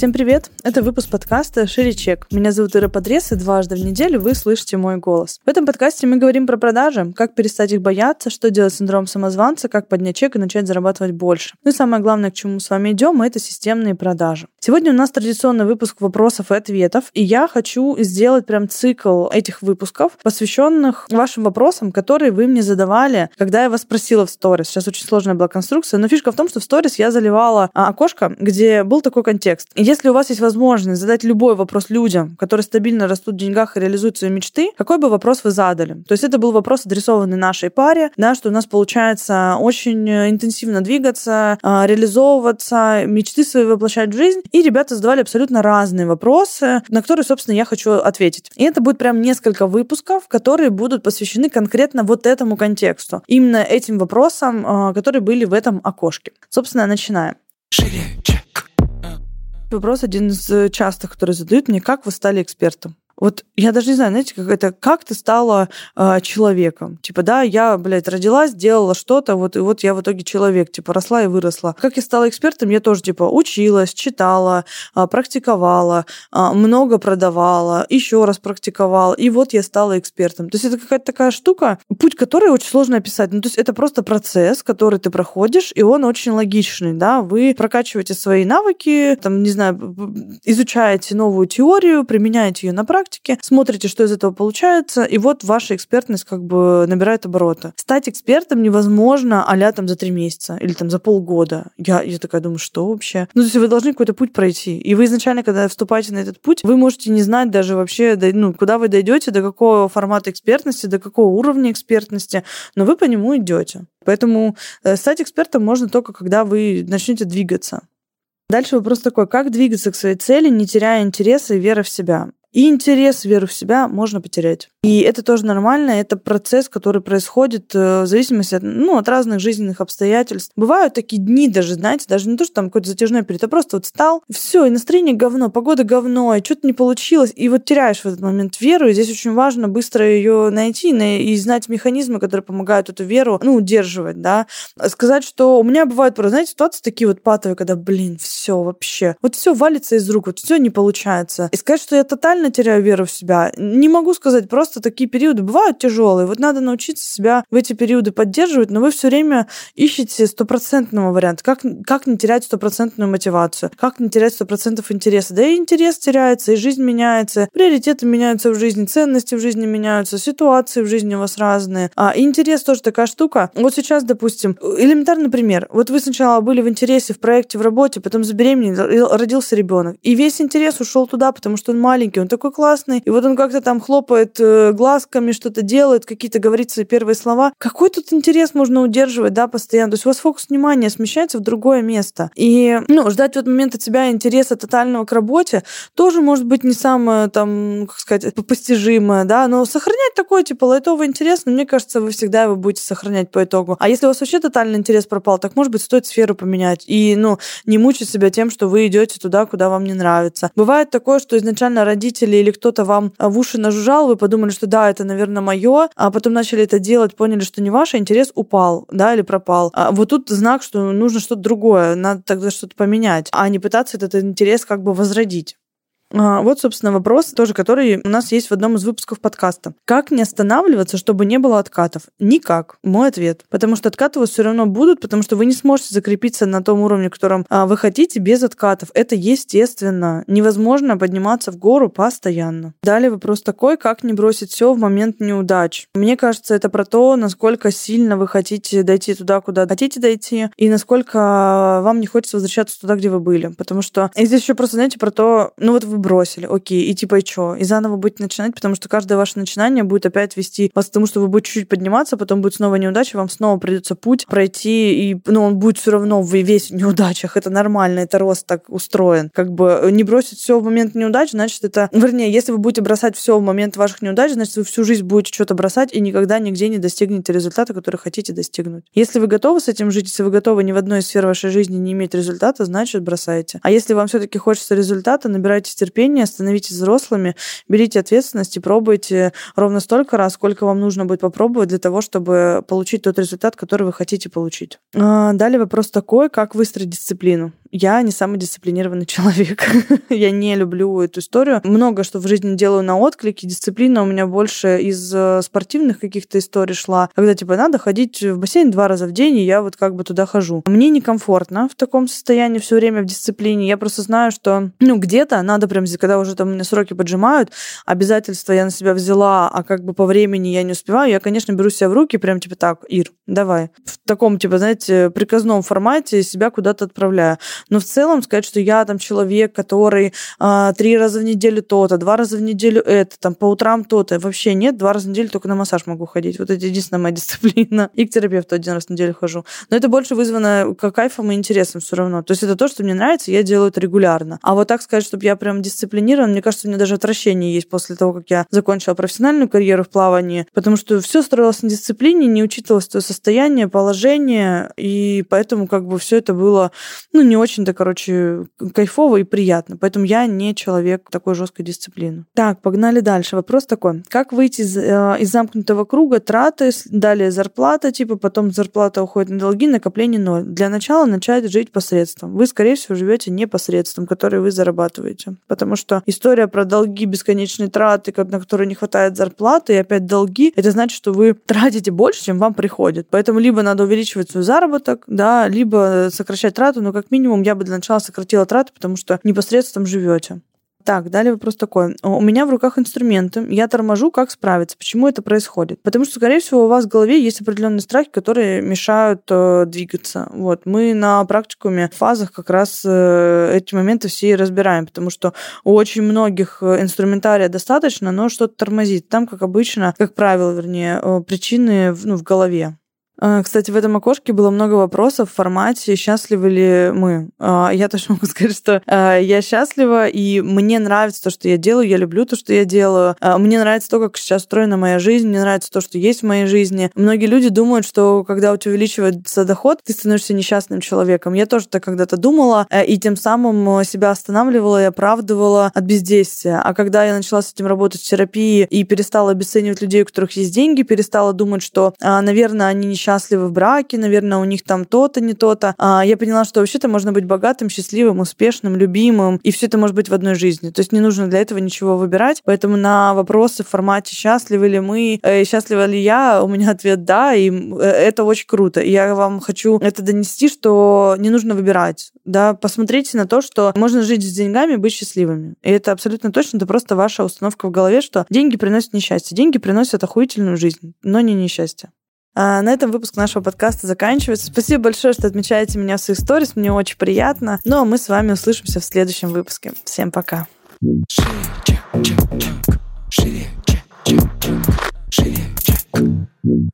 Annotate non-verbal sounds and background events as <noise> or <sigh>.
Всем привет! Это выпуск подкаста «Шире чек». Меня зовут Ира Подрез, и дважды в неделю вы слышите мой голос. В этом подкасте мы говорим про продажи, как перестать их бояться, что делать с синдромом самозванца, как поднять чек и начать зарабатывать больше. Ну и самое главное, к чему с вами идем, это системные продажи. Сегодня у нас традиционный выпуск вопросов и ответов, и я хочу сделать прям цикл этих выпусков, посвященных вашим вопросам, которые вы мне задавали, когда я вас спросила в сторис. Сейчас очень сложная была конструкция, но фишка в том, что в сторис я заливала а, окошко, где был такой контекст. Если у вас есть возможность задать любой вопрос людям, которые стабильно растут в деньгах и реализуют свои мечты, какой бы вопрос вы задали? То есть это был вопрос, адресованный нашей паре, да, что у нас получается очень интенсивно двигаться, а, реализовываться, мечты свои воплощать в жизнь. И ребята задавали абсолютно разные вопросы, на которые, собственно, я хочу ответить. И это будет прям несколько выпусков, которые будут посвящены конкретно вот этому контексту. Именно этим вопросам, а, которые были в этом окошке. Собственно, начинаем. Шире. Вопрос один из э, частых, который задают мне, как вы стали экспертом? Вот я даже не знаю, знаете, как это, как ты стала э, человеком? Типа, да, я, блядь, родилась, делала что-то, вот, и вот я в итоге человек, типа, росла и выросла. Как я стала экспертом, я тоже, типа, училась, читала, э, практиковала, э, много продавала, еще раз практиковала, и вот я стала экспертом. То есть это какая-то такая штука, путь которой очень сложно описать. Ну, то есть это просто процесс, который ты проходишь, и он очень логичный, да, вы прокачиваете свои навыки, там, не знаю, изучаете новую теорию, применяете ее на практике, практике, смотрите, что из этого получается, и вот ваша экспертность как бы набирает обороты. Стать экспертом невозможно а там за три месяца или там за полгода. Я, я такая думаю, что вообще? Ну, то есть вы должны какой-то путь пройти. И вы изначально, когда вступаете на этот путь, вы можете не знать даже вообще, ну, куда вы дойдете, до какого формата экспертности, до какого уровня экспертности, но вы по нему идете. Поэтому э, стать экспертом можно только, когда вы начнете двигаться. Дальше вопрос такой, как двигаться к своей цели, не теряя интереса и веры в себя? И интерес, веру в себя можно потерять. И это тоже нормально, это процесс, который происходит э, в зависимости от, ну, от разных жизненных обстоятельств. Бывают такие дни даже, знаете, даже не то, что там какой-то затяжной период, а просто вот встал, все, и настроение говно, погода говно, и что-то не получилось, и вот теряешь в этот момент веру, и здесь очень важно быстро ее найти и знать механизмы, которые помогают эту веру, ну, удерживать, да. Сказать, что у меня бывают, знаете, ситуации такие вот патовые, когда, блин, все вообще, вот все валится из рук, вот все не получается. И сказать, что я тотально реально теряю веру в себя. Не могу сказать, просто такие периоды бывают тяжелые. Вот надо научиться себя в эти периоды поддерживать, но вы все время ищете стопроцентного варианта. Как, как не терять стопроцентную мотивацию? Как не терять сто процентов интереса? Да и интерес теряется, и жизнь меняется, приоритеты меняются в жизни, ценности в жизни меняются, ситуации в жизни у вас разные. А интерес тоже такая штука. Вот сейчас, допустим, элементарный пример. Вот вы сначала были в интересе, в проекте, в работе, потом забеременели, родился ребенок. И весь интерес ушел туда, потому что он маленький, он такой классный. И вот он как-то там хлопает э, глазками, что-то делает, какие-то говорит свои первые слова. Какой тут интерес можно удерживать, да, постоянно? То есть у вас фокус внимания смещается в другое место. И, ну, ждать в этот момент от себя интереса тотального к работе тоже может быть не самое, там, как сказать, постижимое, да, но сохранять такой, типа, лайтовый интерес, но мне кажется, вы всегда его будете сохранять по итогу. А если у вас вообще тотальный интерес пропал, так, может быть, стоит сферу поменять и, ну, не мучить себя тем, что вы идете туда, куда вам не нравится. Бывает такое, что изначально родители родители или кто-то вам в уши нажужжал, вы подумали, что да, это, наверное, мое, а потом начали это делать, поняли, что не ваше, интерес упал, да, или пропал. А вот тут знак, что нужно что-то другое, надо тогда что-то поменять, а не пытаться этот интерес как бы возродить. А, вот, собственно, вопрос тоже, который у нас есть в одном из выпусков подкаста. Как не останавливаться, чтобы не было откатов? Никак. Мой ответ. Потому что откаты у вас все равно будут, потому что вы не сможете закрепиться на том уровне, котором а, вы хотите, без откатов. Это естественно. Невозможно подниматься в гору постоянно. Далее вопрос такой, как не бросить все в момент неудач. Мне кажется, это про то, насколько сильно вы хотите дойти туда, куда хотите дойти, и насколько вам не хочется возвращаться туда, где вы были. Потому что и здесь еще просто, знаете, про то, ну вот вы бросили, окей, и типа и что? И заново будете начинать, потому что каждое ваше начинание будет опять вести вас к тому, что вы будете чуть-чуть подниматься, потом будет снова неудача, вам снова придется путь пройти, и ну, он будет все равно весь в неудачах. Это нормально, это рост так устроен. Как бы не бросить все в момент неудач, значит, это... Вернее, если вы будете бросать все в момент ваших неудач, значит, вы всю жизнь будете что-то бросать и никогда нигде не достигнете результата, который хотите достигнуть. Если вы готовы с этим жить, если вы готовы ни в одной из сфер вашей жизни не иметь результата, значит, бросайте. А если вам все-таки хочется результата, набирайтесь терпения терпение, становитесь взрослыми, берите ответственность и пробуйте ровно столько раз, сколько вам нужно будет попробовать для того, чтобы получить тот результат, который вы хотите получить. А, далее вопрос такой, как выстроить дисциплину? Я не самый дисциплинированный человек. <laughs> я не люблю эту историю. Много что в жизни делаю на отклике. Дисциплина у меня больше из э, спортивных каких-то историй шла, когда типа надо ходить в бассейн два раза в день, и я вот как бы туда хожу. Мне некомфортно в таком состоянии все время в дисциплине. Я просто знаю, что ну где-то надо прям, когда уже там мне сроки поджимают, обязательства я на себя взяла, а как бы по времени я не успеваю, я, конечно, беру себя в руки, прям типа так, Ир, давай. В таком, типа, знаете, приказном формате себя куда-то отправляю. Но в целом сказать, что я там человек, который а, три раза в неделю то-то, два раза в неделю это, там по утрам то-то, вообще нет, два раза в неделю только на массаж могу ходить. Вот это единственная моя <laughs> дисциплина. И к терапевту один раз в неделю хожу. Но это больше вызвано кайфом и интересом все равно. То есть это то, что мне нравится, я делаю это регулярно. А вот так сказать, чтобы я прям дисциплинирован, мне кажется, у меня даже отвращение есть после того, как я закончила профессиональную карьеру в плавании, потому что все строилось на дисциплине, не учитывалось твое состояние, положение, и поэтому как бы все это было, ну, не очень-то, короче, кайфово и приятно. Поэтому я не человек такой жесткой дисциплины. Так, погнали дальше. Вопрос такой. Как выйти из, э, из замкнутого круга траты, далее зарплата, типа, потом зарплата уходит на долги, накопление ноль. Для начала начать жить посредством. Вы, скорее всего, живете непосредством, который вы зарабатываете. Потому что история про долги, бесконечные траты, на которые не хватает зарплаты, и опять долги, это значит, что вы тратите больше, чем вам приходит. Поэтому либо надо увеличивать свой заработок, да, либо сокращать трату, но как минимум я бы для начала сократила траты, потому что непосредственно живете. Так, далее вопрос такой. У меня в руках инструменты, я торможу, как справиться. Почему это происходит? Потому что, скорее всего, у вас в голове есть определенные страхи, которые мешают э, двигаться. Вот. Мы на практикуме фазах как раз э, эти моменты все и разбираем, потому что у очень многих э, инструментария достаточно, но что-то тормозит. Там, как обычно, как правило, вернее, э, причины ну, в голове. А, кстати, в этом окошке было много вопросов в формате «Счастливы ли мы?». А, я точно <laughs> могу сказать, что а, я счастлива, и мне нравится то, что я делаю, я люблю то, что я делаю. Мне нравится то, как сейчас устроена моя жизнь, мне нравится то, что есть в моей жизни. Многие люди думают, что когда у тебя увеличивается доход, ты становишься несчастным человеком. Я тоже так когда-то думала, и тем самым себя останавливала и оправдывала от бездействия. А когда я начала с этим работать в терапии и перестала обесценивать людей, у которых есть деньги, перестала думать, что, наверное, они несчастны, счастливы в браке, наверное, у них там то-то, не то-то. А я поняла, что вообще-то можно быть богатым, счастливым, успешным, любимым, и все это может быть в одной жизни. То есть не нужно для этого ничего выбирать. Поэтому на вопросы в формате «счастливы ли мы?», э, «счастлива ли я?», у меня ответ «да», и э, это очень круто. И я вам хочу это донести, что не нужно выбирать. Да, посмотрите на то, что можно жить с деньгами и быть счастливыми. И это абсолютно точно, это просто ваша установка в голове, что деньги приносят несчастье. Деньги приносят охуительную жизнь, но не несчастье. А на этом выпуск нашего подкаста заканчивается. Спасибо большое, что отмечаете меня в своих сторис. Мне очень приятно. Ну а мы с вами услышимся в следующем выпуске. Всем пока. Шире, чек,